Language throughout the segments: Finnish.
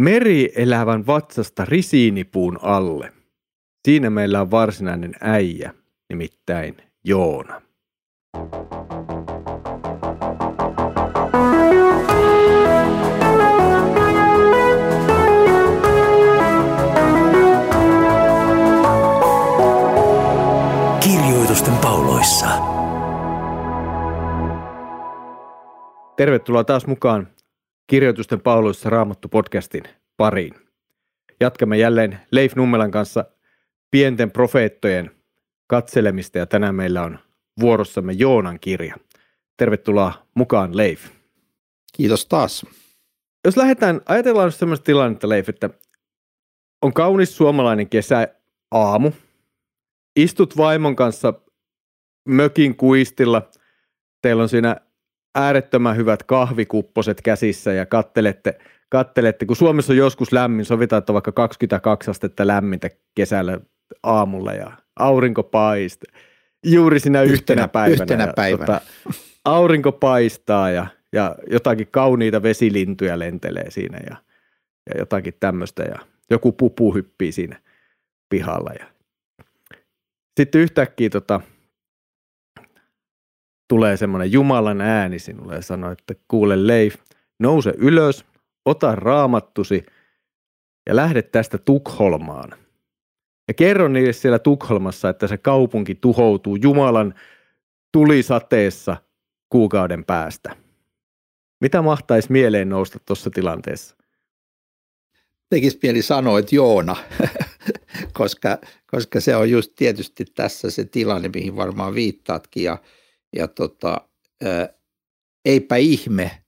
Meri elävän vatsasta risiinipuun alle. Siinä meillä on varsinainen äijä, nimittäin Joona. Kirjoitusten pauloissa. Tervetuloa taas mukaan Kirjoitusten pauloissa Raamattu podcastin pariin. Jatkamme jälleen Leif Nummelan kanssa pienten profeettojen katselemista ja tänään meillä on vuorossamme Joonan kirja. Tervetuloa mukaan Leif. Kiitos taas. Jos lähdetään, ajatellaan sellaista tilannetta Leif, että on kaunis suomalainen kesä aamu. Istut vaimon kanssa mökin kuistilla. Teillä on siinä äärettömän hyvät kahvikupposet käsissä ja kattelette, kattelette, kun Suomessa on joskus lämmin, sovitaan, että on vaikka 22 astetta lämmintä kesällä aamulla ja aurinko paistaa. Juuri sinä yhtenä, yhtenä päivänä. Yhtenä päivänä. Ja, tota, aurinko paistaa ja, ja jotakin kauniita vesilintuja lentelee siinä ja, ja jotakin tämmöistä ja joku pupu hyppii siinä pihalla. Ja. Sitten yhtäkkiä tota, tulee semmoinen Jumalan ääni sinulle ja sanoo, että kuule Leif, nouse ylös, ota raamattusi ja lähde tästä Tukholmaan. Ja kerro niille siellä Tukholmassa, että se kaupunki tuhoutuu Jumalan tulisateessa kuukauden päästä. Mitä mahtaisi mieleen nousta tuossa tilanteessa? Tekisi mieli sanoa, että Joona, koska, koska se on just tietysti tässä se tilanne, mihin varmaan viittaatkin. Ja, ja tota, eipä ihme,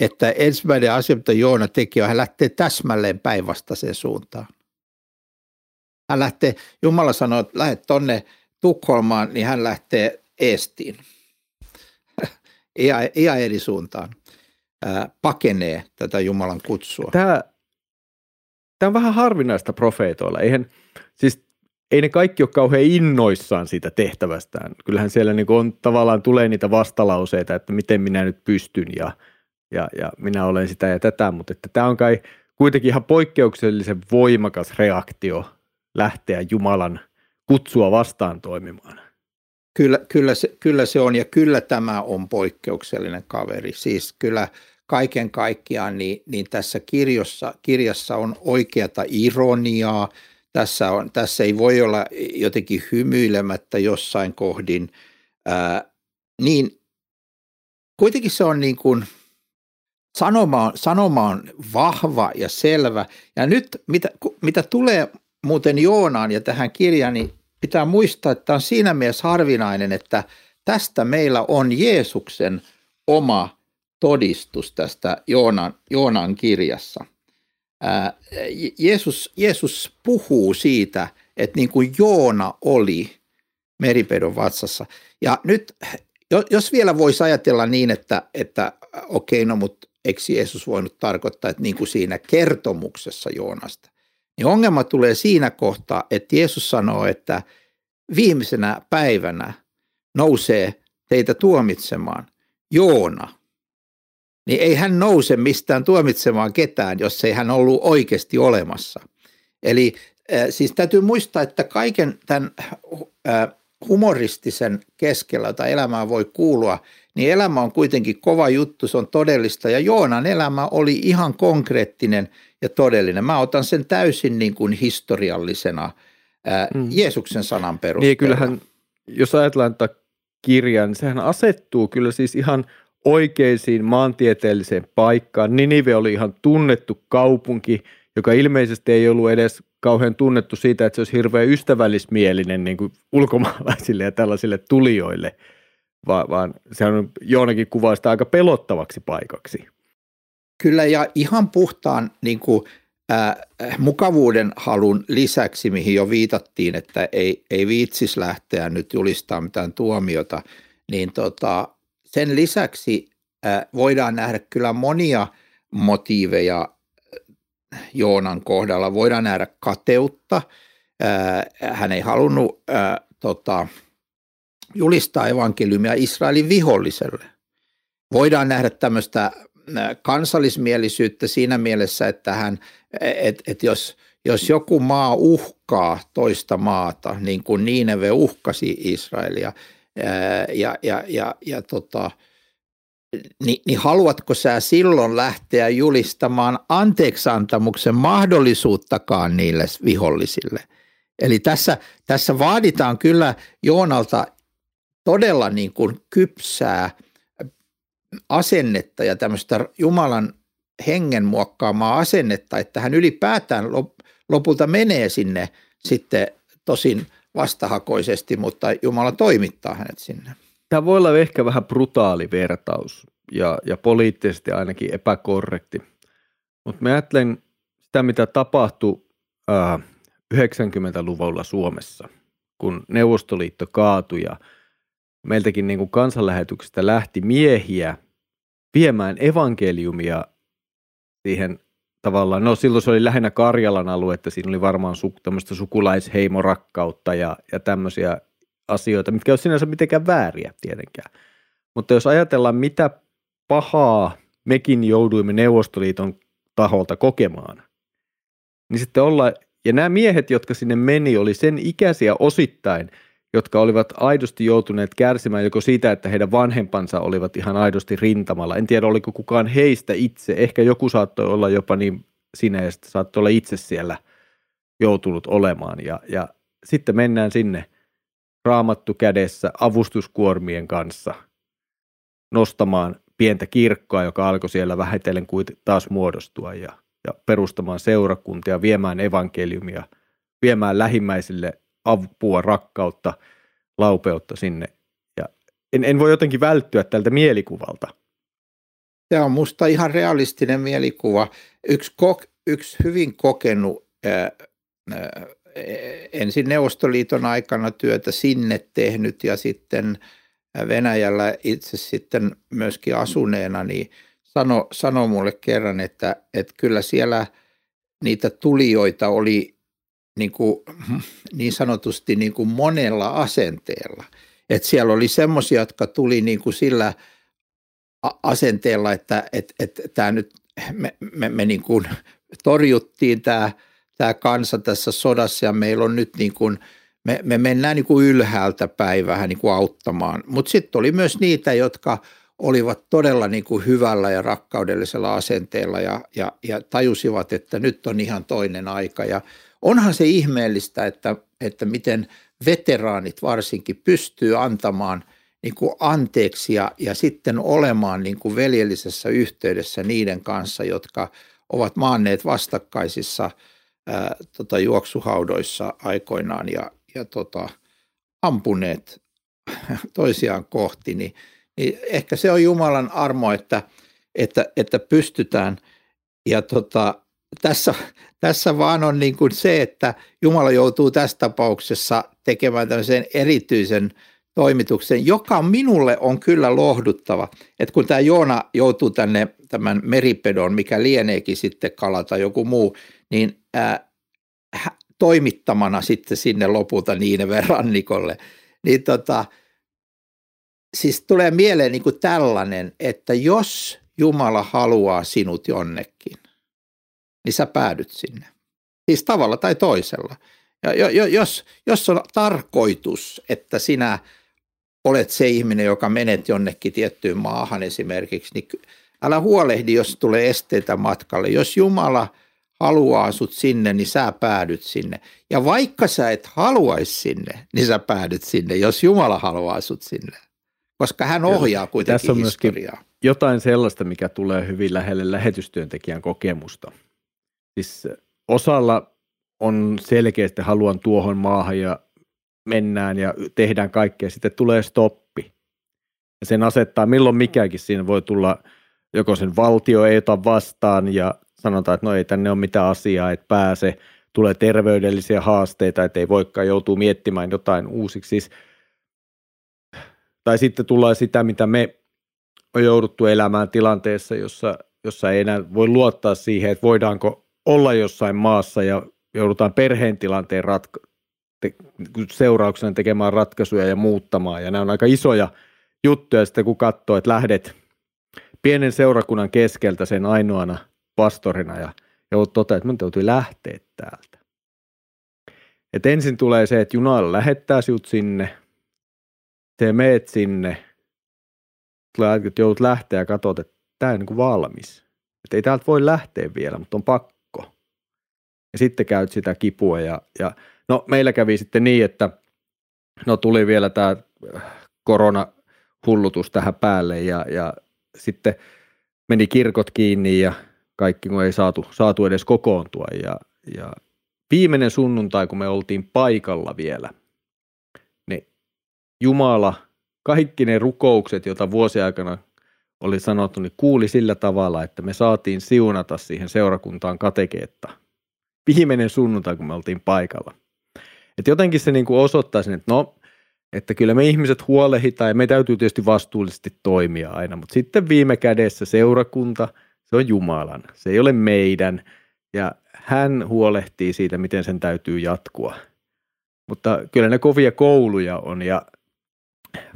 että ensimmäinen asia, mitä Joona teki, on hän lähtee täsmälleen päinvastaiseen suuntaan. Hän lähtee, Jumala sanoo, että lähde tonne Tukholmaan, niin hän lähtee Eestiin. Ihan eri suuntaan. Pakenee tätä Jumalan kutsua. Tämä, tämä on vähän harvinaista profeetoilla. Eihän, siis ei ne kaikki ole kauhean innoissaan siitä tehtävästään. Kyllähän siellä niin on tavallaan tulee niitä vastalauseita, että miten minä nyt pystyn ja, ja, ja minä olen sitä ja tätä, mutta että tämä on kai kuitenkin ihan poikkeuksellisen voimakas reaktio lähteä Jumalan kutsua vastaan toimimaan. Kyllä, kyllä, se, kyllä se on ja kyllä tämä on poikkeuksellinen kaveri. Siis kyllä kaiken kaikkiaan niin, niin tässä kirjassa, kirjassa on oikeata ironiaa – tässä, on, tässä ei voi olla jotenkin hymyilemättä jossain kohdin. Ää, niin kuitenkin se on niin kuin, sanoma, on, sanoma on vahva ja selvä. Ja nyt mitä, mitä tulee muuten Joonaan ja tähän kirjaan, niin pitää muistaa, että tämä on siinä mielessä harvinainen, että tästä meillä on Jeesuksen oma todistus tästä Joonan, Joonan kirjassa. Jeesus, Jeesus puhuu siitä, että niin kuin Joona oli meripedon vatsassa. Ja nyt, jos vielä voisi ajatella niin, että, että okei, no mutta eikö Jeesus voinut tarkoittaa, että niin kuin siinä kertomuksessa Joonasta, niin ongelma tulee siinä kohtaa, että Jeesus sanoo, että viimeisenä päivänä nousee teitä tuomitsemaan Joona – niin ei hän nouse mistään tuomitsemaan ketään, jos ei hän ollut oikeasti olemassa. Eli äh, siis täytyy muistaa, että kaiken tämän äh, humoristisen keskellä, jota elämään voi kuulua, niin elämä on kuitenkin kova juttu, se on todellista. Ja Joonan elämä oli ihan konkreettinen ja todellinen. Mä otan sen täysin niin kuin historiallisena ää, mm. Jeesuksen sanan perusteella. Niin kyllähän, jos ajatellaan tätä kirjaa, niin sehän asettuu kyllä siis ihan – oikeisiin maantieteelliseen paikkaan. Ninive oli ihan tunnettu kaupunki, joka ilmeisesti ei ollut edes kauhean tunnettu siitä, että se olisi hirveän ystävällismielinen niin kuin ulkomaalaisille ja tällaisille tulijoille, vaan, vaan sehän Joonakin kuvaa sitä aika pelottavaksi paikaksi. Kyllä ja ihan puhtaan niin kuin, äh, mukavuuden halun lisäksi, mihin jo viitattiin, että ei, ei viitsis lähteä nyt julistaa mitään tuomiota, niin tota, sen lisäksi voidaan nähdä kyllä monia motiiveja Joonan kohdalla. Voidaan nähdä kateutta. Hän ei halunnut tota, julistaa evankeliumia Israelin viholliselle. Voidaan nähdä tämmöistä kansallismielisyyttä siinä mielessä, että hän, et, et jos, jos joku maa uhkaa toista maata, niin kuin Niineve uhkasi Israelia, ja, ja, ja, ja tota, niin, niin haluatko sä silloin lähteä julistamaan anteeksantamuksen mahdollisuuttakaan niille vihollisille? Eli tässä, tässä vaaditaan kyllä Joonalta todella niin kuin kypsää asennetta ja tämmöistä Jumalan hengen muokkaamaa asennetta, että hän ylipäätään lopulta menee sinne sitten tosin vastahakoisesti, mutta Jumala toimittaa hänet sinne. Tämä voi olla ehkä vähän brutaali vertaus ja, ja poliittisesti ainakin epäkorrekti, mutta mä ajattelen sitä, mitä tapahtui äh, 90-luvulla Suomessa, kun Neuvostoliitto kaatui ja meiltäkin niin kuin kansanlähetyksestä lähti miehiä viemään evankeliumia siihen tavallaan, no silloin se oli lähinnä Karjalan aluetta, siinä oli varmaan su, tämmöistä sukulaisheimorakkautta ja, ja tämmöisiä asioita, mitkä ei ole sinänsä mitenkään vääriä tietenkään. Mutta jos ajatellaan, mitä pahaa mekin jouduimme Neuvostoliiton taholta kokemaan, niin sitten olla, ja nämä miehet, jotka sinne meni, oli sen ikäisiä osittain – jotka olivat aidosti joutuneet kärsimään joko siitä, että heidän vanhempansa olivat ihan aidosti rintamalla. En tiedä, oliko kukaan heistä itse. Ehkä joku saattoi olla jopa niin sinä, että saattoi olla itse siellä joutunut olemaan. Ja, ja sitten mennään sinne raamattu kädessä avustuskuormien kanssa nostamaan pientä kirkkoa, joka alkoi siellä vähitellen taas muodostua ja, ja perustamaan seurakuntia, viemään evankeliumia, viemään lähimmäisille apua, rakkautta, laupeutta sinne. Ja en, en voi jotenkin välttyä tältä mielikuvalta. Se on musta ihan realistinen mielikuva. Yksi, kok, yksi hyvin kokenut ää, ää, ensin Neuvostoliiton aikana työtä sinne tehnyt ja sitten Venäjällä itse sitten myöskin asuneena, niin sano, sano mulle kerran, että, että kyllä siellä niitä tulijoita oli niin, kuin, niin sanotusti niin kuin monella asenteella. Et siellä oli semmoisia, jotka tuli niin kuin sillä asenteella, että et, et, tämä nyt me, me, me niin kuin torjuttiin tämä, tämä kansa tässä sodassa ja meillä on nyt niin kuin, me, me mennään niin kuin ylhäältä päin vähän niin kuin auttamaan. Mutta sitten oli myös niitä, jotka olivat todella niin kuin hyvällä ja rakkaudellisella asenteella ja, ja, ja tajusivat, että nyt on ihan toinen aika ja onhan se ihmeellistä, että, että miten veteraanit varsinkin pystyy antamaan niin kuin anteeksi ja, ja sitten olemaan niin kuin veljellisessä yhteydessä niiden kanssa, jotka ovat maanneet vastakkaisissa ää, tota, juoksuhaudoissa aikoinaan ja, ja tota, ampuneet toisiaan kohti, niin, niin ehkä se on Jumalan armo, että, että, että pystytään. Ja tota, tässä, tässä vaan on niin kuin se, että Jumala joutuu tässä tapauksessa tekemään tämmöisen erityisen toimituksen, joka minulle on kyllä lohduttava. Että kun tämä Joona joutuu tänne tämän meripedon, mikä lieneekin sitten kalata joku muu, niin ää, toimittamana sitten sinne lopulta Niineven rannikolle, niin tota, siis tulee mieleen niin kuin tällainen, että jos Jumala haluaa sinut jonnekin, niin sä päädyt sinne. Siis tavalla tai toisella. Ja jos, jos on tarkoitus, että sinä olet se ihminen, joka menet jonnekin tiettyyn maahan esimerkiksi, niin älä huolehdi, jos tulee esteitä matkalle. Jos Jumala haluaa sut sinne, niin sä päädyt sinne. Ja vaikka sä et haluaisi sinne, niin sä päädyt sinne, jos Jumala haluaa sut sinne. Koska hän ohjaa kuitenkin Tässä on historiaa. jotain sellaista, mikä tulee hyvin lähelle lähetystyöntekijän kokemusta. Siis osalla on selkeästi haluan tuohon maahan ja mennään ja tehdään kaikkea. Sitten tulee stoppi. Ja sen asettaa milloin mikäkin. Siinä voi tulla joko sen valtio ei ota vastaan ja sanotaan, että no ei tänne ole mitään asiaa, että pääse. Tulee terveydellisiä haasteita, että ei voikaan joutuu miettimään jotain uusiksi. Siis, tai sitten tulee sitä, mitä me on jouduttu elämään tilanteessa, jossa, jossa ei enää voi luottaa siihen, että voidaanko olla jossain maassa ja joudutaan perheen tilanteen ratka- te- seurauksena tekemään ratkaisuja ja muuttamaan. Ja nämä on aika isoja juttuja sitten, kun katsoo, että lähdet pienen seurakunnan keskeltä sen ainoana pastorina ja joudut toteamaan, että minun täytyy lähteä täältä. Et ensin tulee se, että junalla lähettää sinut sinne, te meet sinne, tulee, että joudut lähteä ja katsot, että tämä on niin kuin valmis. Että ei täältä voi lähteä vielä, mutta on pakko. Ja sitten käyt sitä kipua ja, ja no meillä kävi sitten niin, että no tuli vielä tämä koronahullutus tähän päälle ja, ja sitten meni kirkot kiinni ja kaikki kun ei saatu, saatu edes kokoontua ja, ja viimeinen sunnuntai, kun me oltiin paikalla vielä, niin Jumala, kaikki ne rukoukset, joita vuosiaikana oli sanottu, niin kuuli sillä tavalla, että me saatiin siunata siihen seurakuntaan katekeetta. Viimeinen sunnuntai, kun me oltiin paikalla. Et jotenkin se niin kuin osoittaisi, että no, että kyllä me ihmiset huolehditaan ja me täytyy tietysti vastuullisesti toimia aina, mutta sitten viime kädessä seurakunta, se on Jumalan, se ei ole meidän ja hän huolehtii siitä, miten sen täytyy jatkua. Mutta kyllä ne kovia kouluja on ja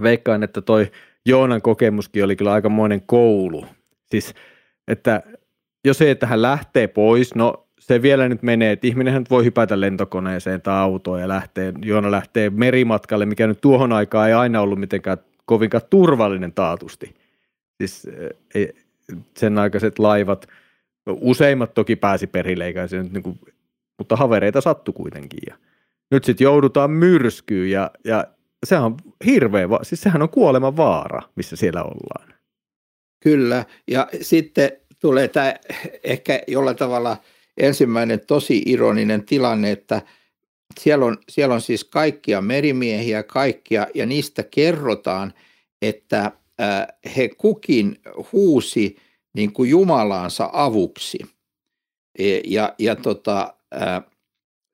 veikkaan, että toi Joonan kokemuskin oli kyllä aikamoinen koulu. Siis, että jos ei, että hän lähtee pois, no se vielä nyt menee, että ihminen voi hypätä lentokoneeseen tai autoon ja lähtee, Joona lähtee merimatkalle, mikä nyt tuohon aikaan ei aina ollut mitenkään kovinkaan turvallinen taatusti. Siis ei, sen aikaiset laivat, useimmat toki pääsi perille, eikä se nyt niin kuin, mutta havereita sattui kuitenkin. Ja nyt sitten joudutaan myrskyyn ja, ja sehän on hirveä, siis sehän on kuoleman vaara, missä siellä ollaan. Kyllä, ja sitten tulee tämä ehkä jollain tavalla ensimmäinen tosi ironinen tilanne, että siellä on, siellä on siis kaikkia merimiehiä, kaikkia, ja niistä kerrotaan, että he kukin huusi niin kuin Jumalaansa avuksi. E, ja, ja tota,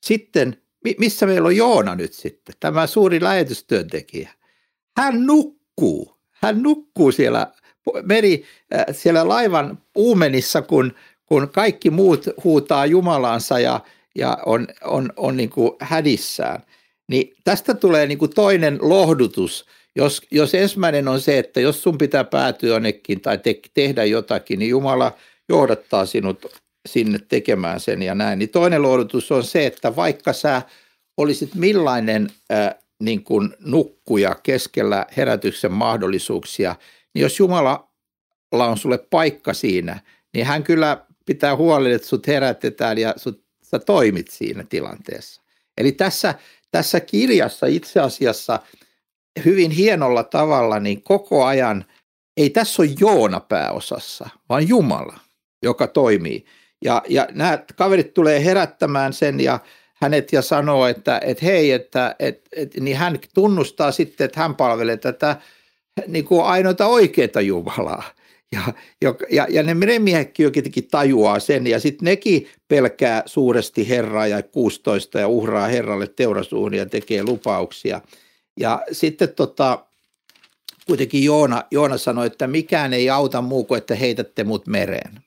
sitten missä meillä on Joona nyt sitten, tämä suuri lähetystyöntekijä? Hän nukkuu. Hän nukkuu siellä meri, äh, siellä laivan uumenissa, kun, kun kaikki muut huutaa Jumalansa ja, ja on, on, on niin kuin hädissään. Niin tästä tulee niin kuin toinen lohdutus. Jos, jos ensimmäinen on se, että jos sun pitää päätyä jonnekin tai te, tehdä jotakin, niin Jumala johdattaa sinut sinne tekemään sen ja näin. Niin toinen lohdutus on se, että vaikka sä olisit millainen äh, niin kuin nukkuja keskellä herätyksen mahdollisuuksia, niin jos Jumalalla on sulle paikka siinä, niin hän kyllä pitää huolen, että sut herätetään ja sut, sä toimit siinä tilanteessa. Eli tässä, tässä kirjassa itse asiassa hyvin hienolla tavalla niin koko ajan, ei tässä ole Joona pääosassa, vaan Jumala, joka toimii. Ja, ja nämä kaverit tulee herättämään sen ja hänet ja sanoo, että, että hei, että, että, että, niin hän tunnustaa sitten, että hän palvelee tätä niin kuin ainoita oikeita Jumalaa. Ja, ja, ja ne meremiehetkin jotenkin tajuaa sen ja sitten nekin pelkää suuresti Herraa ja 16 ja uhraa Herralle teurasuun ja tekee lupauksia. Ja sitten tota, kuitenkin Joona, Joona sanoi, että mikään ei auta muu kuin, että heitätte mut mereen.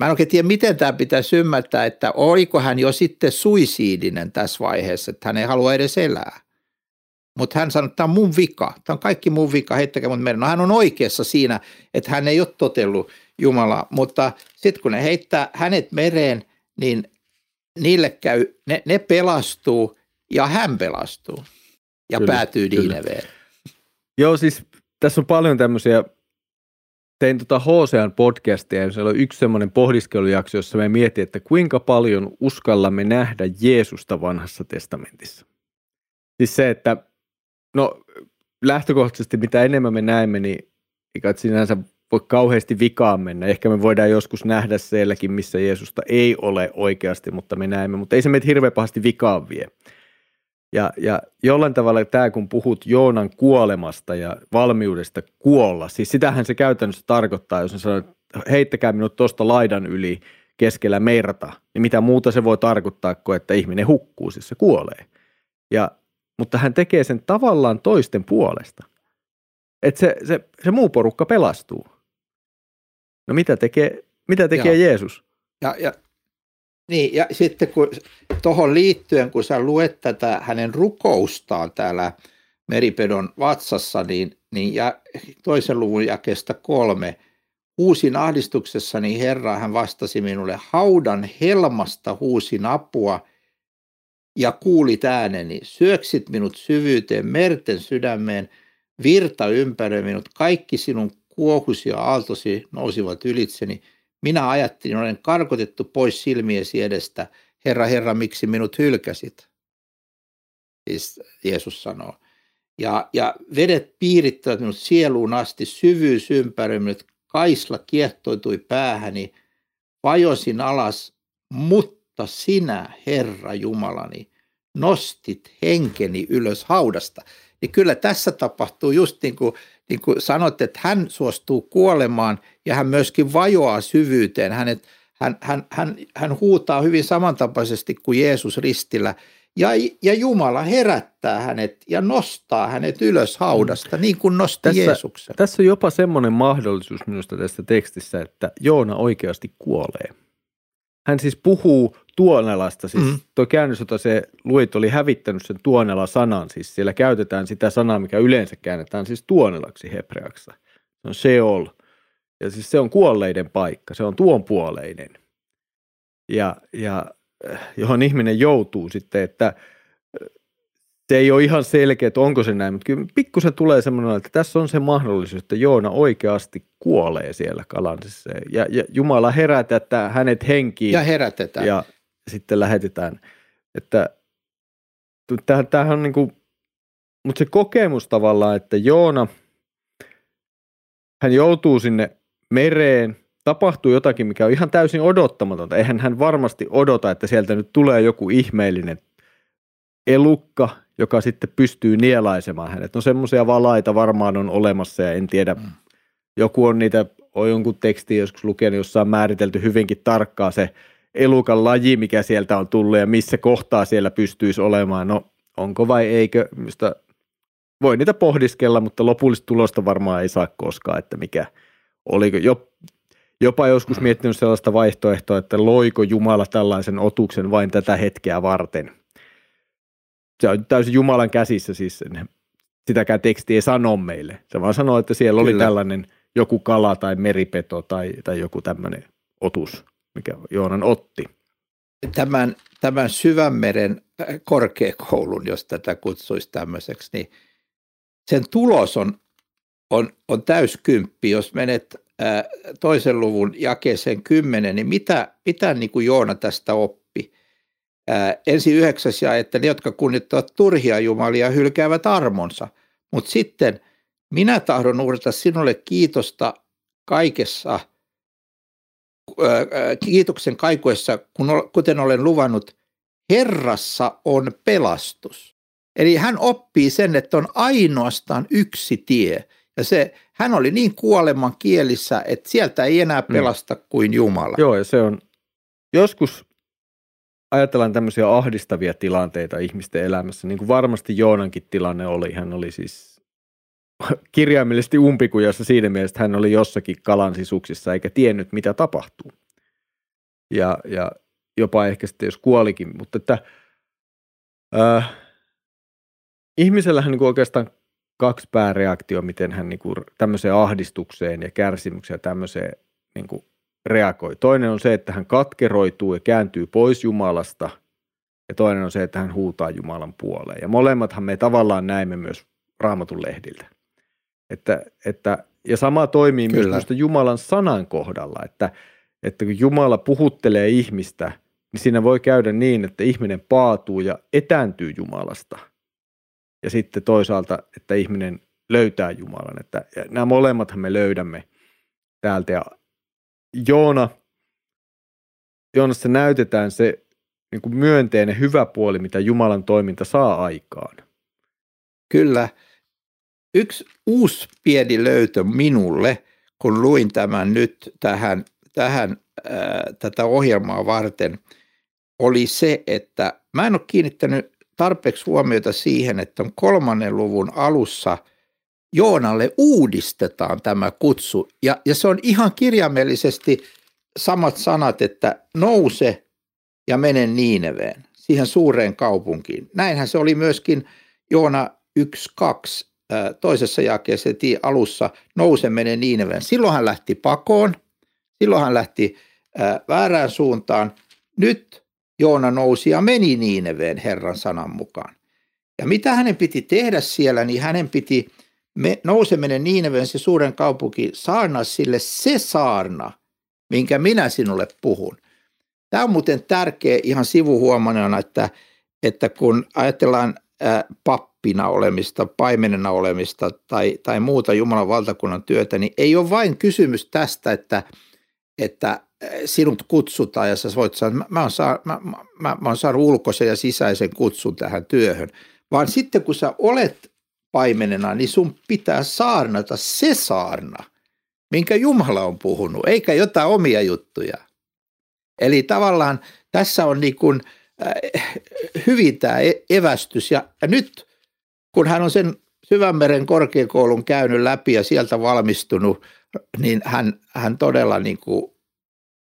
Mä en oikein tiedä, miten tämä pitäisi ymmärtää, että oliko hän jo sitten suisiidinen tässä vaiheessa, että hän ei halua edes elää. Mutta hän sanoi, että tämä on mun vika, tämä on kaikki mun vika, heittäkää mut meren. No hän on oikeassa siinä, että hän ei ole totellut Jumalaa, mutta sitten kun ne heittää hänet mereen, niin niille käy, ne, ne pelastuu ja hän pelastuu ja kyllä, päätyy Nineveen. Joo, siis tässä on paljon tämmöisiä tein tota HCN podcastia ja siellä on yksi semmoinen pohdiskelujakso, jossa me mietin, että kuinka paljon uskallamme nähdä Jeesusta vanhassa testamentissa. Siis se, että no lähtökohtaisesti mitä enemmän me näemme, niin eikä sinänsä voi kauheasti vikaan mennä. Ehkä me voidaan joskus nähdä sielläkin, missä Jeesusta ei ole oikeasti, mutta me näemme, mutta ei se meitä hirveän pahasti vikaan vie. Ja, ja jollain tavalla tämä, kun puhut Joonan kuolemasta ja valmiudesta kuolla, siis sitähän se käytännössä tarkoittaa, jos sanoo, että heittäkää minut tuosta laidan yli keskellä merta, niin mitä muuta se voi tarkoittaa kuin, että ihminen hukkuu, siis se kuolee. Ja, mutta hän tekee sen tavallaan toisten puolesta. Että se, se, se muu porukka pelastuu. No mitä tekee, mitä tekee Jeesus? Ja, ja niin, ja sitten kun tuohon liittyen, kun sä luet tätä hänen rukoustaan täällä Meripedon vatsassa, niin, niin ja toisen luvun jakesta kolme, Huusin ahdistuksessani Herra, hän vastasi minulle, haudan helmasta huusin apua ja kuulit ääneni. Syöksit minut syvyyteen, merten sydämeen, virta ympäri minut, kaikki sinun kuohusi ja aaltosi nousivat ylitseni. Minä ajattelin, olen karkotettu pois silmiesi edestä. Herra, Herra, miksi minut hylkäsit? Siis Jeesus sanoo. Ja, ja vedet piirittävät minut sieluun asti, syvyys ympäri minut, kaisla kiehtoitui päähäni, vajosin alas, mutta sinä, Herra Jumalani, nostit henkeni ylös haudasta. Niin kyllä tässä tapahtuu just niin kuin, niin kuin sanot, että hän suostuu kuolemaan ja hän myöskin vajoaa syvyyteen. Hänet, hän, hän, hän, hän huutaa hyvin samantapaisesti kuin Jeesus ristillä – ja, ja Jumala herättää hänet ja nostaa hänet ylös haudasta, niin kuin nosti tässä, Jeesuksen. Tässä on jopa semmoinen mahdollisuus minusta tässä tekstissä, että Joona oikeasti kuolee. Hän siis puhuu tuonelasta, siis mm. tuo käännös, jota se luit, oli hävittänyt sen tuonela-sanan, siis siellä käytetään sitä sanaa, mikä yleensä käännetään siis tuonelaksi hebreaksi. Se on Sheol, ja siis se on kuolleiden paikka, se on tuonpuoleinen. Ja, ja johon ihminen joutuu sitten, että se ei ole ihan selkeä, että onko se näin, mutta kyllä pikkusen tulee semmoinen, että tässä on se mahdollisuus, että Joona oikeasti kuolee siellä kalansissa ja, ja Jumala herätetää hänet henkiin. Ja herätetään. Ja sitten lähetetään. Että tämähän on niin kuin, mutta se kokemus tavallaan, että Joona, hän joutuu sinne mereen, tapahtuu jotakin, mikä on ihan täysin odottamatonta. Eihän hän varmasti odota, että sieltä nyt tulee joku ihmeellinen elukka, joka sitten pystyy nielaisemaan hänet. No semmoisia valaita varmaan on olemassa ja en tiedä, mm. joku on niitä, on jonkun tekstin joskus lukenut, jossa on määritelty hyvinkin tarkkaa se elukan laji, mikä sieltä on tullut ja missä kohtaa siellä pystyisi olemaan. No onko vai eikö, mistä voi niitä pohdiskella, mutta lopullista tulosta varmaan ei saa koskaan, että mikä oliko jo jopa joskus miettinyt sellaista vaihtoehtoa, että loiko Jumala tällaisen otuksen vain tätä hetkeä varten. Se on täysin Jumalan käsissä siis. Sitäkään teksti ei sano meille. Se vaan sanoo, että siellä Kyllä. oli tällainen joku kala tai meripeto tai, tai joku tämmöinen otus, mikä Joonan otti. Tämän, tämän syvänmeren äh, korkeakoulun, jos tätä kutsuisi tämmöiseksi, niin sen tulos on, on, on täyskymppi. Jos menet toisen luvun jakeeseen 10, niin mitä, mitä niin kuin Joona tästä oppi? ensi yhdeksäs ja että ne, jotka kunnittavat turhia jumalia, hylkäävät armonsa. Mutta sitten minä tahdon uhrata sinulle kiitosta kaikessa, kiitoksen kaikuessa, kuten olen luvannut, Herrassa on pelastus. Eli hän oppii sen, että on ainoastaan yksi tie – ja se, hän oli niin kuoleman kielissä, että sieltä ei enää mm. pelasta mm. kuin Jumala. Joo, ja se on, joskus ajatellaan tämmöisiä ahdistavia tilanteita ihmisten elämässä, niin kuin varmasti Joonankin tilanne oli. Hän oli siis kirjaimellisesti umpikujassa siinä mielessä, että hän oli jossakin kalan sisuksissa eikä tiennyt, mitä tapahtuu. Ja, ja jopa ehkä sitten, jos kuolikin. Mutta että äh, ihmisellähän niin oikeastaan kaksi pääreaktioa, miten hän niin kuin tämmöiseen ahdistukseen ja kärsimykseen ja tämmöiseen niin kuin reagoi. Toinen on se, että hän katkeroituu ja kääntyy pois Jumalasta, ja toinen on se, että hän huutaa Jumalan puoleen. Ja molemmathan me tavallaan näemme myös raamatun lehdiltä. Että, että, ja sama toimii Kyllä. myös Jumalan sanan kohdalla, että, että kun Jumala puhuttelee ihmistä, niin siinä voi käydä niin, että ihminen paatuu ja etääntyy Jumalasta – ja sitten toisaalta, että ihminen löytää Jumalan. Että nämä molemmathan me löydämme täältä. Ja Joona, Joonassa näytetään se niin kuin myönteinen hyvä puoli, mitä Jumalan toiminta saa aikaan. Kyllä. Yksi uusi pieni löytö minulle, kun luin tämän nyt tähän, tähän ää, tätä ohjelmaa varten, oli se, että mä en ole kiinnittänyt tarpeeksi huomiota siihen, että kolmannen luvun alussa Joonalle uudistetaan tämä kutsu. Ja, ja se on ihan kirjaimellisesti samat sanat, että nouse ja mene Niineveen, siihen suureen kaupunkiin. Näinhän se oli myöskin Joona 1.2. toisessa jakeessa heti alussa, nouse mene Niineveen. Silloin hän lähti pakoon, silloin hän lähti väärään suuntaan. Nyt Joona nousi ja meni Niineveen Herran sanan mukaan. Ja mitä hänen piti tehdä siellä, niin hänen piti nouseminen Niineveen, se suuren kaupunki, saarna sille se saarna, minkä minä sinulle puhun. Tämä on muuten tärkeä ihan sivuhuomanana, että, että kun ajatellaan ää, pappina olemista, paimenena olemista tai, tai muuta Jumalan valtakunnan työtä, niin ei ole vain kysymys tästä, että, että sinut kutsutaan ja sä voit sanoa, mä, mä, oon saa, mä, mä, mä oon saanut ulkoisen ja sisäisen kutsun tähän työhön, vaan sitten kun sä olet paimenena, niin sun pitää saarnata se saarna, minkä Jumala on puhunut, eikä jotain omia juttuja. Eli tavallaan tässä on niin kuin, äh, hyvin tämä e-, evästys. Ja, ja nyt kun hän on sen Syvänmeren korkeakoulun käynyt läpi ja sieltä valmistunut, niin hän, hän todella niin kuin,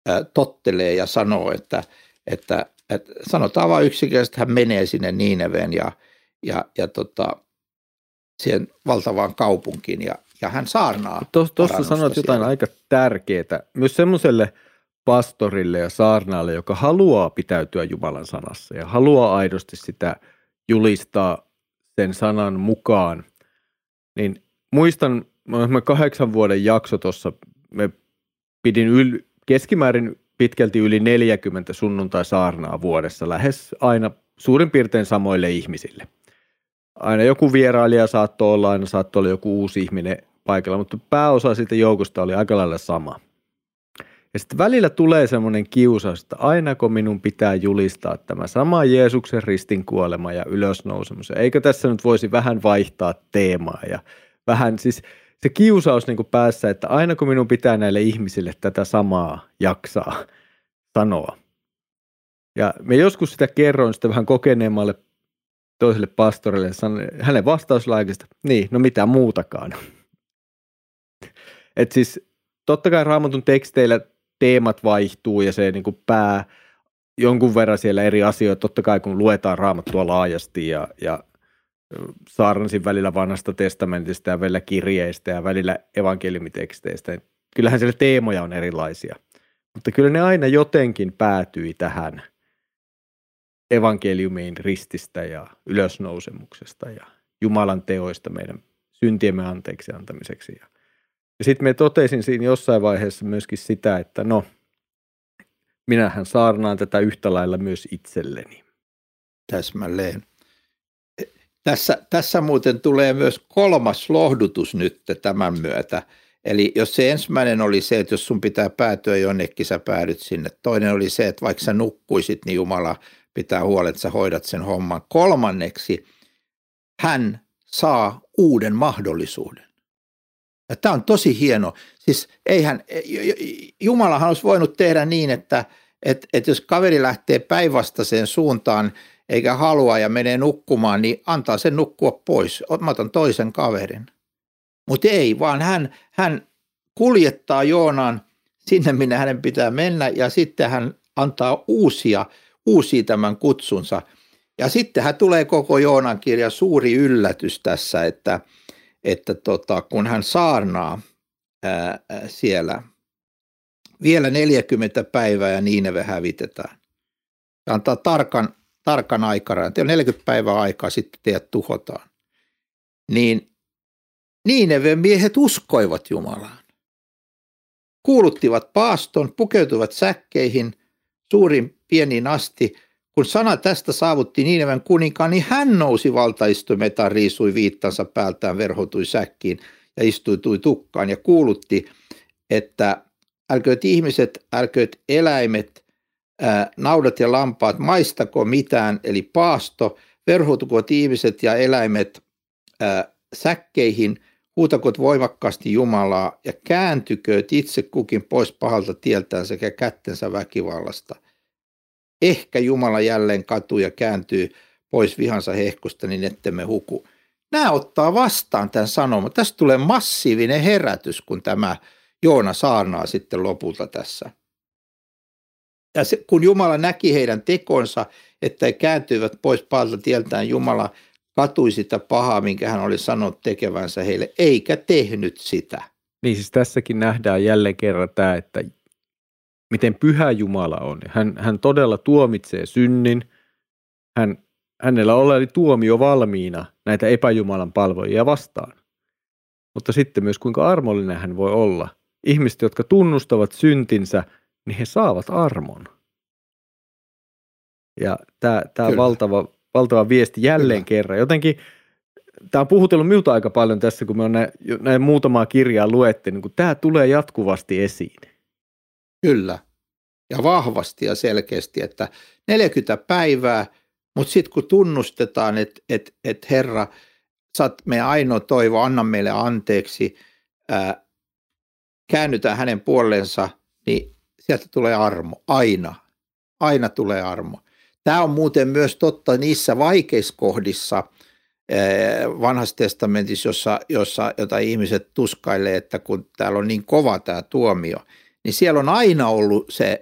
äh, tottelee ja sanoo, että, että, että sanotaan vain yksinkertaisesti, että hän menee sinne Niineveen ja, ja, ja tota, siihen valtavaan kaupunkiin ja, ja hän saarnaa. Tuossa sanoit siellä. jotain aika tärkeää. Myös semmoiselle pastorille ja saarnaalle, joka haluaa pitäytyä Jumalan sanassa ja haluaa aidosti sitä julistaa sen sanan mukaan, niin muistan, mä kahdeksan vuoden jakso tuossa, me pidin yl, keskimäärin pitkälti yli 40 sunnuntai-saarnaa vuodessa, lähes aina suurin piirtein samoille ihmisille. Aina joku vierailija saattoi olla, aina saattoi olla joku uusi ihminen paikalla, mutta pääosa siitä joukosta oli aika lailla sama. Ja sitten välillä tulee semmoinen kiusaus, että ainako minun pitää julistaa tämä sama Jeesuksen ristin kuolema ja ylösnousemus. Eikö tässä nyt voisi vähän vaihtaa teemaa ja vähän siis se kiusaus niin kuin päässä, että ainako minun pitää näille ihmisille tätä samaa jaksaa sanoa. Ja me joskus sitä kerroin sitten vähän kokeneemmalle toiselle pastorille, hänen vastauslaikista, niin, no mitä muutakaan. Et siis totta kai raamatun teksteillä teemat vaihtuu ja se niin kuin pää jonkun verran siellä eri asioita, totta kai kun luetaan raamattua laajasti ja, ja saarnasin välillä vanhasta testamentista ja välillä kirjeistä ja välillä evankeliumiteksteistä. Niin kyllähän siellä teemoja on erilaisia, mutta kyllä ne aina jotenkin päätyi tähän – evankeliumiin rististä ja ylösnousemuksesta ja Jumalan teoista meidän syntiemme anteeksi antamiseksi. Ja, sitten me totesin siinä jossain vaiheessa myöskin sitä, että no, minähän saarnaan tätä yhtä lailla myös itselleni. Täsmälleen. Tässä, tässä muuten tulee myös kolmas lohdutus nyt tämän myötä. Eli jos se ensimmäinen oli se, että jos sun pitää päätyä jonnekin, sä päädyt sinne. Toinen oli se, että vaikka sä nukkuisit, niin Jumala pitää huolet, että sä hoidat sen homman. Kolmanneksi, hän saa uuden mahdollisuuden. Ja tämä on tosi hieno. Siis eihän, Jumalahan olisi voinut tehdä niin, että, että, että jos kaveri lähtee päinvastaiseen suuntaan eikä halua ja menee nukkumaan, niin antaa sen nukkua pois. Mä otan toisen kaverin. Mutta ei, vaan hän, hän kuljettaa Joonaan sinne, minne hänen pitää mennä ja sitten hän antaa uusia uusii tämän kutsunsa. Ja sittenhän tulee koko Joonan kirja suuri yllätys tässä, että, että tota, kun hän saarnaa ää, siellä vielä 40 päivää ja Niineve hävitetään. Ja antaa tarkan, tarkan aikarajan. Teillä on 40 päivää aikaa, sitten teidät tuhotaan. Niin Niineven miehet uskoivat Jumalaan. Kuuluttivat paaston, pukeutuivat säkkeihin – suurin pieniin asti. Kun sana tästä saavutti Niinevän kuninkaan, niin hän nousi valtaistumetaan, riisui viittansa päältään, verhotui säkkiin ja istuitui tukkaan ja kuulutti, että älkööt ihmiset, älkööt eläimet, ää, naudat ja lampaat, maistako mitään, eli paasto, verhotukoot ihmiset ja eläimet ää, säkkeihin, huutakot voimakkaasti Jumalaa ja kääntykööt itse kukin pois pahalta tieltään sekä kättensä väkivallasta. Ehkä Jumala jälleen katuu ja kääntyy pois vihansa hehkusta, niin ettemme huku. Nämä ottaa vastaan tämän sanoman. Tästä tulee massiivinen herätys, kun tämä Joona saarnaa sitten lopulta tässä. Ja se, kun Jumala näki heidän tekonsa, että he kääntyivät pois pahalta tieltään, Jumala katui sitä pahaa, minkä hän oli sanonut tekevänsä heille, eikä tehnyt sitä. Niin siis tässäkin nähdään jälleen kerran tämä, että miten pyhä Jumala on. Hän, hän todella tuomitsee synnin. Hän, hänellä oli tuomio valmiina näitä epäjumalan palvojia vastaan. Mutta sitten myös kuinka armollinen hän voi olla. Ihmiset, jotka tunnustavat syntinsä, niin he saavat armon. Ja tämä, tämä valtava, valtava viesti jälleen Kyllä. kerran. Jotenkin tämä on puhutellut minulta aika paljon tässä, kun me on näin, näin muutamaa kirjaa luettu, niin tämä tulee jatkuvasti esiin. Kyllä. Ja vahvasti ja selkeästi, että 40 päivää, mutta sitten kun tunnustetaan, että et, et Herra, sä oot meidän ainoa toivo, anna meille anteeksi, ää, käännytään hänen puolensa, niin sieltä tulee armo, aina. Aina tulee armo. Tämä on muuten myös totta niissä vaikeissa kohdissa vanhassa testamentissa, jossa, jossa, jota ihmiset tuskailee, että kun täällä on niin kova tämä tuomio, niin siellä on aina ollut se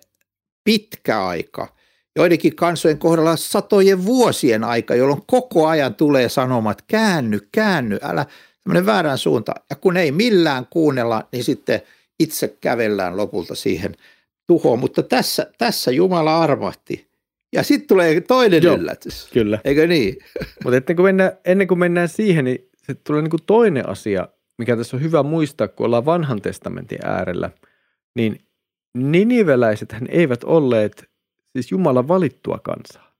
pitkä aika, joidenkin kansojen kohdalla satojen vuosien aika, jolloin koko ajan tulee sanomat, käänny, käänny, älä tämmöinen väärän suunta. Ja kun ei millään kuunnella, niin sitten itse kävellään lopulta siihen tuhoon. Mutta tässä, tässä Jumala arvahti. Ja sitten tulee toinen Joo, yllätys. Kyllä. Eikö niin? Mutta ennen, kuin mennään, ennen kuin mennään siihen, niin se tulee niin kuin toinen asia, mikä tässä on hyvä muistaa, kun ollaan vanhan testamentin äärellä, niin Niniveläisethän eivät olleet siis Jumalan valittua kansaa.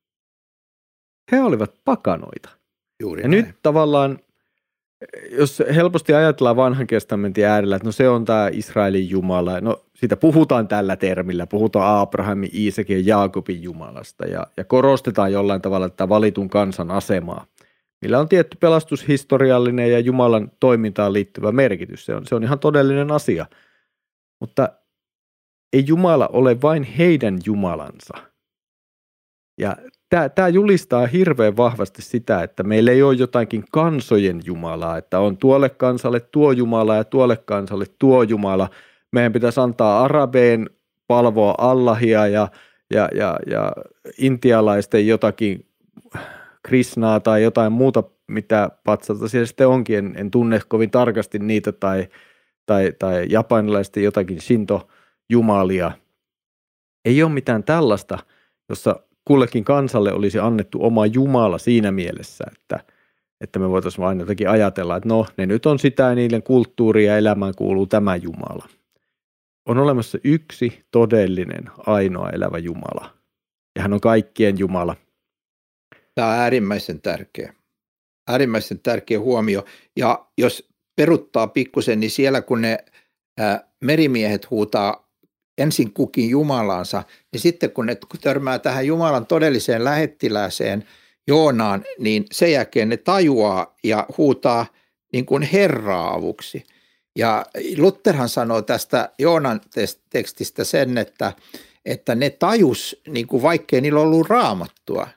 He olivat pakanoita. Juuri ja näin. nyt tavallaan, jos helposti ajatellaan vanhan testamentin äärellä, että no se on tämä Israelin Jumala, no siitä puhutaan tällä termillä, puhutaan Abrahamin, Iisakin ja Jaakobin Jumalasta ja, ja korostetaan jollain tavalla tätä valitun kansan asemaa, millä on tietty pelastushistoriallinen ja Jumalan toimintaan liittyvä merkitys. Se on, se on ihan todellinen asia. Mutta ei Jumala ole vain heidän Jumalansa. Ja tämä julistaa hirveän vahvasti sitä, että meillä ei ole jotakin kansojen Jumalaa, että on tuolle kansalle tuo Jumala ja tuolle kansalle tuo Jumala. Meidän pitäisi antaa arabeen palvoa Allahia ja, ja, ja, ja intialaisten jotakin Krisnaa tai jotain muuta, mitä patsalta siellä sitten onkin. En, en tunne kovin tarkasti niitä tai, tai, tai japanilaisten jotakin Shinto – jumalia. Ei ole mitään tällaista, jossa kullekin kansalle olisi annettu oma Jumala siinä mielessä, että, että me voitaisiin vain jotenkin ajatella, että no, ne nyt on sitä ja niiden kulttuuri ja elämään kuuluu tämä Jumala. On olemassa yksi todellinen, ainoa elävä Jumala. Ja hän on kaikkien Jumala. Tämä on äärimmäisen tärkeä. Äärimmäisen tärkeä huomio. Ja jos peruttaa pikkusen, niin siellä kun ne ää, merimiehet huutaa ensin kukin Jumalansa, niin sitten kun ne törmää tähän Jumalan todelliseen lähettiläseen Joonaan, niin sen jälkeen ne tajuaa ja huutaa niin kuin Herraa avuksi. Ja Lutherhan sanoo tästä Joonan tekstistä sen, että, että ne tajus, niin kuin vaikkei niillä ollut raamattua,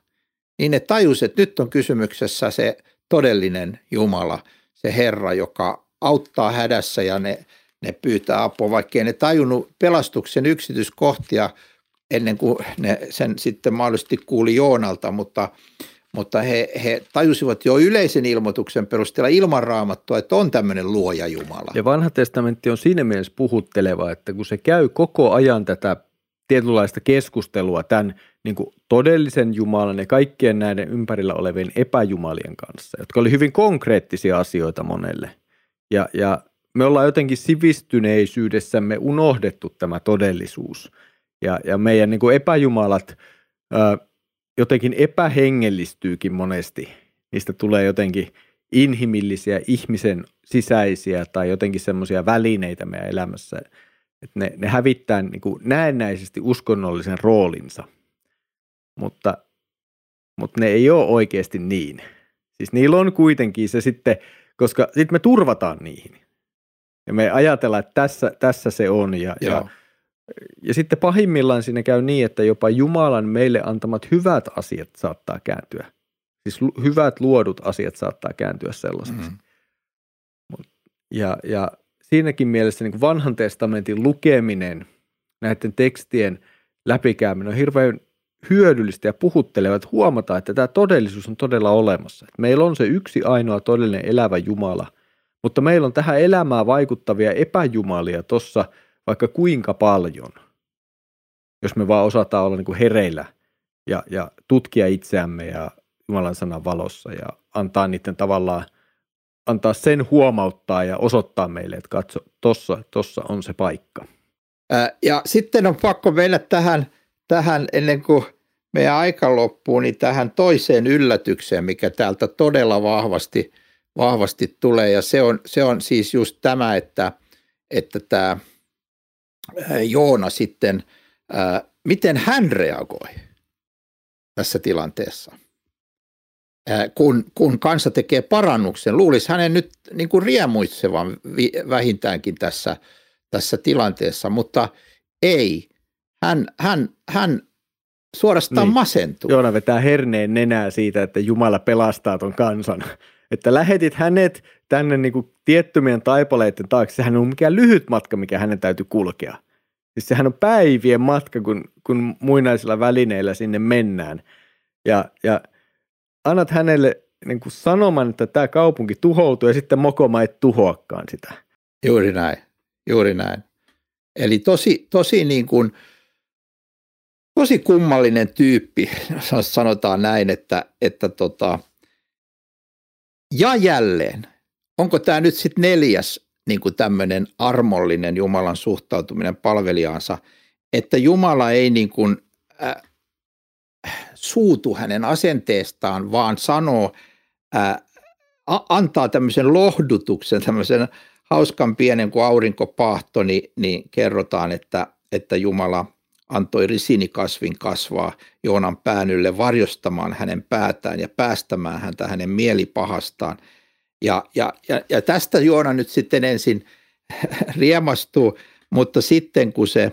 niin ne tajus, että nyt on kysymyksessä se todellinen Jumala, se Herra, joka auttaa hädässä ja ne ne pyytää apua, vaikkei ne tajunnut pelastuksen yksityiskohtia ennen kuin ne sen sitten mahdollisesti kuuli Joonalta, mutta, mutta he, he tajusivat jo yleisen ilmoituksen perusteella ilman raamattua, että on tämmöinen luoja Jumala. Ja vanha testamentti on siinä mielessä puhutteleva, että kun se käy koko ajan tätä tietynlaista keskustelua tämän niin kuin todellisen Jumalan ja kaikkien näiden ympärillä olevien epäjumalien kanssa, jotka oli hyvin konkreettisia asioita monelle. Ja, ja me ollaan jotenkin sivistyneisyydessämme unohdettu tämä todellisuus. Ja, ja meidän niin kuin epäjumalat ää, jotenkin epähengellistyykin monesti. Niistä tulee jotenkin inhimillisiä, ihmisen sisäisiä tai jotenkin semmoisia välineitä meidän elämässä. Että ne, ne hävittää niin kuin näennäisesti uskonnollisen roolinsa. Mutta, mutta ne ei ole oikeasti niin. Siis niillä on kuitenkin se sitten, koska sitten me turvataan niihin. Ja me ajatellaan, että tässä, tässä se on. Ja, ja, ja sitten pahimmillaan siinä käy niin, että jopa Jumalan meille antamat hyvät asiat saattaa kääntyä. Siis hyvät luodut asiat saattaa kääntyä sellaiseksi. Mm-hmm. Ja, ja siinäkin mielessä niin vanhan testamentin lukeminen, näiden tekstien läpikäyminen on hirveän hyödyllistä ja puhuttelevat huomata, että tämä todellisuus on todella olemassa. Että meillä on se yksi ainoa todellinen elävä Jumala, mutta meillä on tähän elämään vaikuttavia epäjumalia tuossa vaikka kuinka paljon, jos me vaan osataan olla niin kuin hereillä ja, ja tutkia itseämme ja Jumalan sanan valossa ja antaa niiden tavallaan, antaa sen huomauttaa ja osoittaa meille, että katso, tossa, tossa on se paikka. Ja sitten on pakko mennä tähän, tähän ennen kuin meidän aika loppuu, niin tähän toiseen yllätykseen, mikä täältä todella vahvasti, vahvasti tulee. Ja se on, se on siis just tämä, että, että tämä Joona sitten, miten hän reagoi tässä tilanteessa. Kun, kun kansa tekee parannuksen, luulisi hänen nyt niin kuin riemuitsevan vähintäänkin tässä, tässä tilanteessa, mutta ei. Hän, hän, hän suorastaan niin. masentuu. Joona vetää herneen nenää siitä, että Jumala pelastaa ton kansan. Että lähetit hänet tänne niin kuin tiettymien taipaleiden taakse. Sehän on mikään lyhyt matka, mikä hänen täytyy kulkea. Siis sehän on päivien matka, kun, kun muinaisilla välineillä sinne mennään. Ja, ja annat hänelle niin kuin sanoman, että tämä kaupunki tuhoutuu ja sitten mokoma ei tuhoakaan sitä. Juuri näin, juuri näin. Eli tosi, tosi niin kuin, tosi kummallinen tyyppi, sanotaan näin, että, että tota, ja jälleen, onko tämä nyt sitten neljäs niin kuin tämmöinen armollinen Jumalan suhtautuminen palvelijaansa, että Jumala ei niin kuin, äh, suutu hänen asenteestaan, vaan sanoo, äh, antaa tämmöisen lohdutuksen, tämmöisen hauskan pienen kuin aurinkopahto, niin, niin kerrotaan, että, että Jumala antoi risinikasvin kasvaa Joonan päänylle varjostamaan hänen päätään ja päästämään häntä hänen mielipahastaan. Ja, ja, ja, ja tästä Joona nyt sitten ensin riemastuu, mutta sitten kun se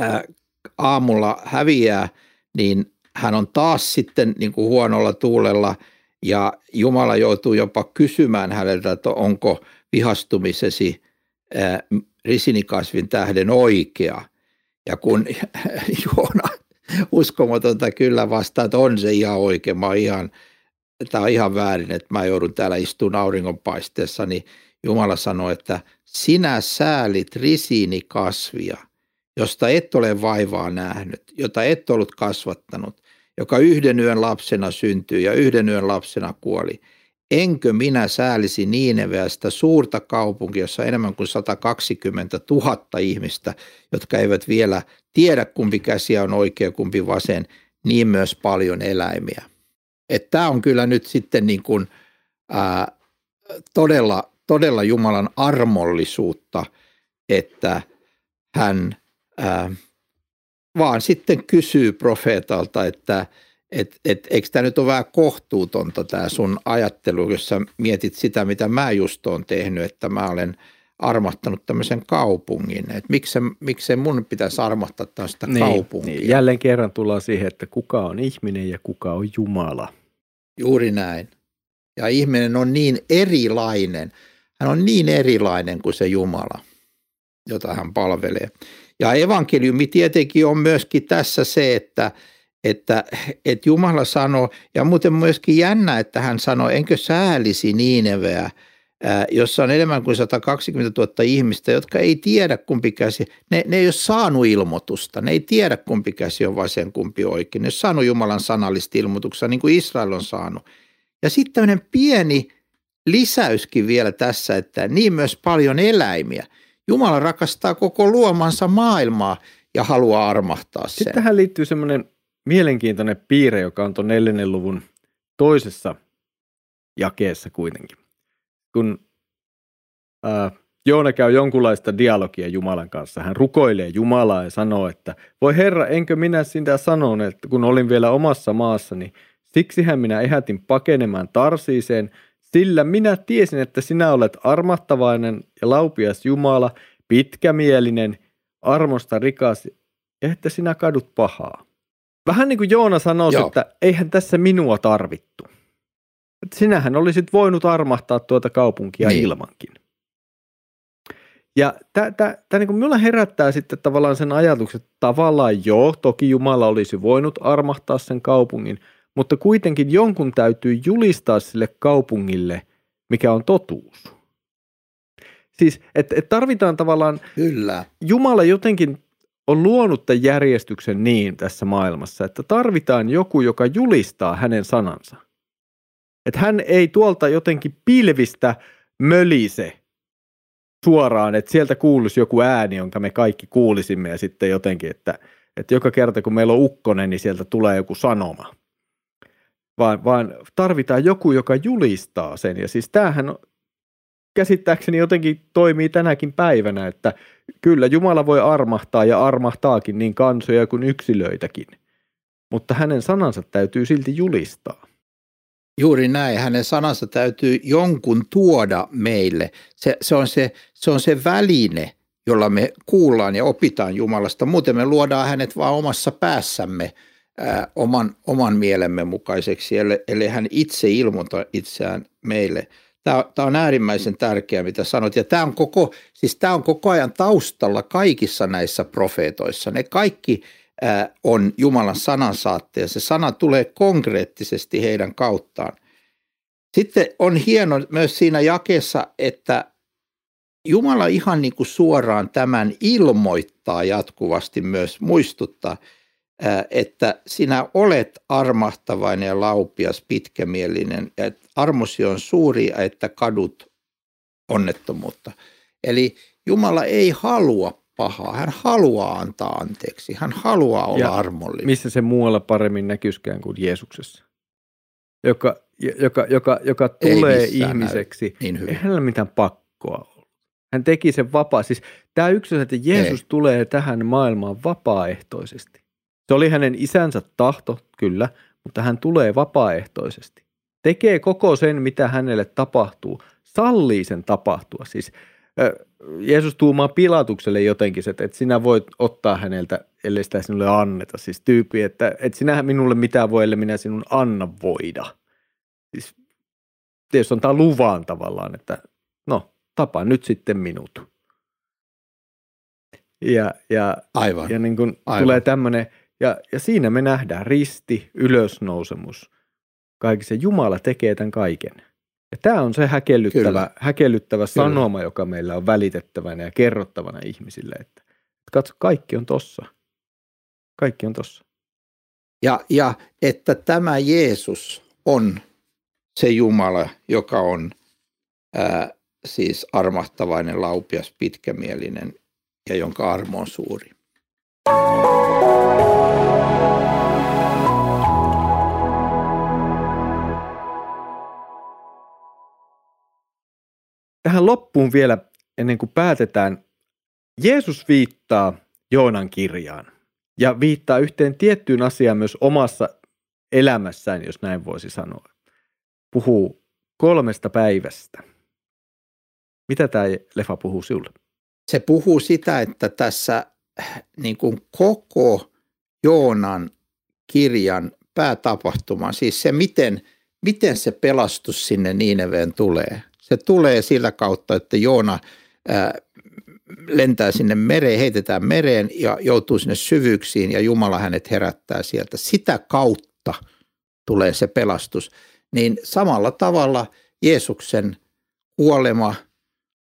ää, aamulla häviää, niin hän on taas sitten niin kuin huonolla tuulella ja Jumala joutuu jopa kysymään häneltä, että onko vihastumisesi ää, risinikasvin tähden oikea. Ja kun Joona uskomatonta kyllä vastaa, että on se ihan oikein, mä ihan, tämä on ihan väärin, että mä joudun täällä istuun auringonpaisteessa, niin Jumala sanoi, että sinä säälit risiinikasvia, josta et ole vaivaa nähnyt, jota et ollut kasvattanut, joka yhden yön lapsena syntyi ja yhden yön lapsena kuoli. Enkö minä säälisi Niineveästä suurta kaupunkia, jossa on enemmän kuin 120 000 ihmistä, jotka eivät vielä tiedä kumpi käsi on oikea, kumpi vasen, niin myös paljon eläimiä. Tämä on kyllä nyt sitten niin kuin, ää, todella, todella Jumalan armollisuutta, että hän ää, vaan sitten kysyy profeetalta, että et, et, eikö tämä nyt ole vähän kohtuutonta tämä sun ajattelu, jos sä mietit sitä, mitä mä just oon tehnyt, että mä olen armahtanut tämmöisen kaupungin. Että miksi, miksi mun pitäisi armahtaa tästä niin, kaupunkia? Niin. Jälleen kerran tullaan siihen, että kuka on ihminen ja kuka on Jumala. Juuri näin. Ja ihminen on niin erilainen. Hän on niin erilainen kuin se Jumala, jota hän palvelee. Ja evankeliumi tietenkin on myöskin tässä se, että, että, että Jumala sanoo, ja muuten myöskin jännä, että hän sanoi, enkö säälisi Niineveä, jossa on enemmän kuin 120 000 ihmistä, jotka ei tiedä kumpi käsi, ne, ne ei ole saanut ilmoitusta, ne ei tiedä kumpi käsi on vasen, kumpi oikein, ne ei ole saanut Jumalan sanallista ilmoituksesta niin kuin Israel on saanut. Ja sitten tämmöinen pieni lisäyskin vielä tässä, että niin myös paljon eläimiä. Jumala rakastaa koko luomansa maailmaa ja haluaa armahtaa sen. Sitten tähän liittyy semmoinen mielenkiintoinen piirre, joka on tuon neljännen luvun toisessa jakeessa kuitenkin. Kun ää, Joona käy jonkunlaista dialogia Jumalan kanssa, hän rukoilee Jumalaa ja sanoo, että voi Herra, enkö minä sitä sanon, että kun olin vielä omassa maassani, siksihän minä ehätin pakenemaan Tarsiiseen, sillä minä tiesin, että sinä olet armahtavainen ja laupias Jumala, pitkämielinen, armosta rikas, ja että sinä kadut pahaa. Vähän niin kuin Joona sanoi, että eihän tässä minua tarvittu. Sinähän olisit voinut armahtaa tuota kaupunkia niin. ilmankin. Ja tämä niin minulla herättää sitten tavallaan sen ajatuksen, että tavallaan joo, toki Jumala olisi voinut armahtaa sen kaupungin, mutta kuitenkin jonkun täytyy julistaa sille kaupungille, mikä on totuus. Siis, että et tarvitaan tavallaan, Kyllä. Jumala jotenkin on luonut tämän järjestyksen niin tässä maailmassa, että tarvitaan joku, joka julistaa hänen sanansa. Että hän ei tuolta jotenkin pilvistä mölise suoraan, että sieltä kuuluisi joku ääni, jonka me kaikki kuulisimme ja sitten jotenkin, että, että joka kerta kun meillä on ukkonen, niin sieltä tulee joku sanoma. Vaan, vaan tarvitaan joku, joka julistaa sen. Ja siis tämähän käsittääkseni jotenkin toimii tänäkin päivänä, että kyllä Jumala voi armahtaa ja armahtaakin niin kansoja kuin yksilöitäkin, mutta hänen sanansa täytyy silti julistaa. Juuri näin, hänen sanansa täytyy jonkun tuoda meille. Se, se, on se, se on se väline, jolla me kuullaan ja opitaan Jumalasta. Muuten me luodaan hänet vaan omassa päässämme ää, oman, oman mielemme mukaiseksi, eli, eli hän itse ilmoita itseään meille. Tämä, tämä on äärimmäisen tärkeää, mitä sanot. Ja tämä on koko, siis tämä on koko ajan taustalla kaikissa näissä profeetoissa. Ne kaikki on Jumalan sanansaatteja. Se sana tulee konkreettisesti heidän kauttaan. Sitten on hieno myös siinä jakeessa, että Jumala ihan niin kuin suoraan tämän ilmoittaa jatkuvasti myös, muistuttaa, että sinä olet armahtavainen ja laupias, pitkämielinen, että armosi on suuri ja että kadut onnettomuutta. Eli Jumala ei halua pahaa. Hän haluaa antaa anteeksi. Hän haluaa olla ja armollinen. Missä se muualla paremmin näkyskään kuin Jeesuksessa, joka, joka, joka, joka tulee ihmiseksi. Niin hyvin. Ei hänellä mitään pakkoa ollut. Hän teki sen vapaa. Siis tämä yksi että Jeesus Ei. tulee tähän maailmaan vapaaehtoisesti. Se oli hänen isänsä tahto, kyllä, mutta hän tulee vapaaehtoisesti. Tekee koko sen, mitä hänelle tapahtuu. Sallii sen tapahtua. Siis Jeesus tuumaa Pilatukselle jotenkin, että, että sinä voit ottaa häneltä, ellei sitä sinulle anneta. Siis tyyppi, että, että sinä minulle mitään voi, ellei minä sinun anna voida. Siis tietysti on tämä luvan tavallaan, että no, tapa nyt sitten minut. Ja, ja, Aivan. ja niin kuin Aivan. tulee tämmöinen, ja, ja siinä me nähdään risti, ylösnousemus. Kaikissa Jumala tekee tämän kaiken. Ja tämä on se häkellyttävä, häkellyttävä sanoma, joka meillä on välitettävänä ja kerrottavana ihmisille, että, että katso, kaikki on tossa. Kaikki on tossa. Ja, ja että tämä Jeesus on se Jumala, joka on ää, siis armahtavainen, laupias, pitkämielinen ja jonka armo on suuri. Tähän loppuun vielä, ennen kuin päätetään, Jeesus viittaa Joonan kirjaan ja viittaa yhteen tiettyyn asiaan myös omassa elämässään, jos näin voisi sanoa. Puhuu kolmesta päivästä. Mitä tämä leffa puhuu sinulle? Se puhuu sitä, että tässä niin kuin koko Joonan kirjan päätapahtuma, siis se miten, miten se pelastus sinne Niineveen tulee – se tulee sillä kautta, että Joona ää, lentää sinne mereen, heitetään mereen ja joutuu sinne syvyyksiin ja Jumala hänet herättää sieltä. Sitä kautta tulee se pelastus. Niin samalla tavalla Jeesuksen kuolema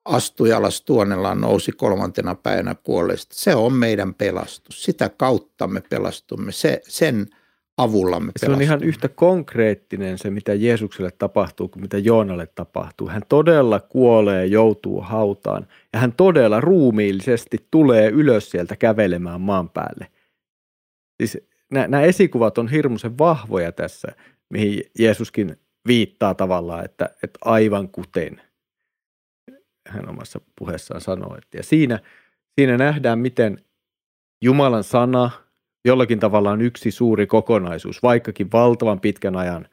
astui alas tuonellaan, nousi kolmantena päivänä kuolleesta. Se on meidän pelastus. Sitä kautta me pelastumme. Se, sen avulla me Se on ihan yhtä konkreettinen se, mitä Jeesukselle tapahtuu kuin mitä Joonalle tapahtuu. Hän todella kuolee joutuu hautaan ja hän todella ruumiillisesti tulee ylös sieltä kävelemään maan päälle. Siis nämä esikuvat on hirmuisen vahvoja tässä, mihin Jeesuskin viittaa tavallaan, että, että aivan kuten hän omassa puheessaan sanoo. Ja siinä, siinä nähdään, miten Jumalan sana – jollakin tavalla on yksi suuri kokonaisuus, vaikkakin valtavan pitkän ajan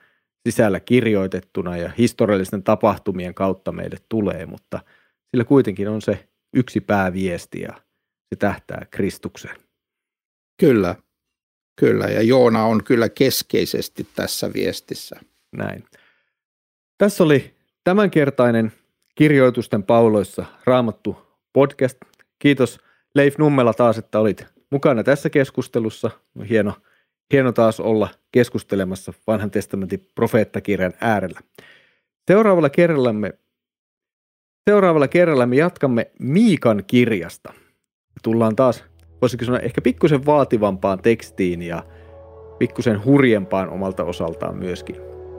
sisällä kirjoitettuna ja historiallisten tapahtumien kautta meille tulee, mutta sillä kuitenkin on se yksi pääviesti ja se tähtää Kristukseen. Kyllä, kyllä ja Joona on kyllä keskeisesti tässä viestissä. Näin. Tässä oli tämänkertainen kirjoitusten pauloissa raamattu podcast. Kiitos Leif Nummela taas, että olit mukana tässä keskustelussa. Hieno, hieno taas olla keskustelemassa vanhan testamentin profeettakirjan äärellä. Seuraavalla kerrallamme, seuraavalla kerralla me jatkamme Miikan kirjasta. Tullaan taas, voisiko sanoa, ehkä pikkusen vaativampaan tekstiin ja pikkusen hurjempaan omalta osaltaan myöskin.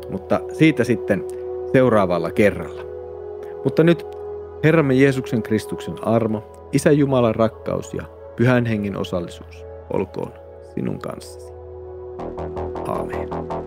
Mutta siitä sitten seuraavalla kerralla. Mutta nyt Herramme Jeesuksen Kristuksen armo, Isä Jumalan rakkaus ja Pyhän Hengen osallisuus olkoon sinun kanssasi. Aamen.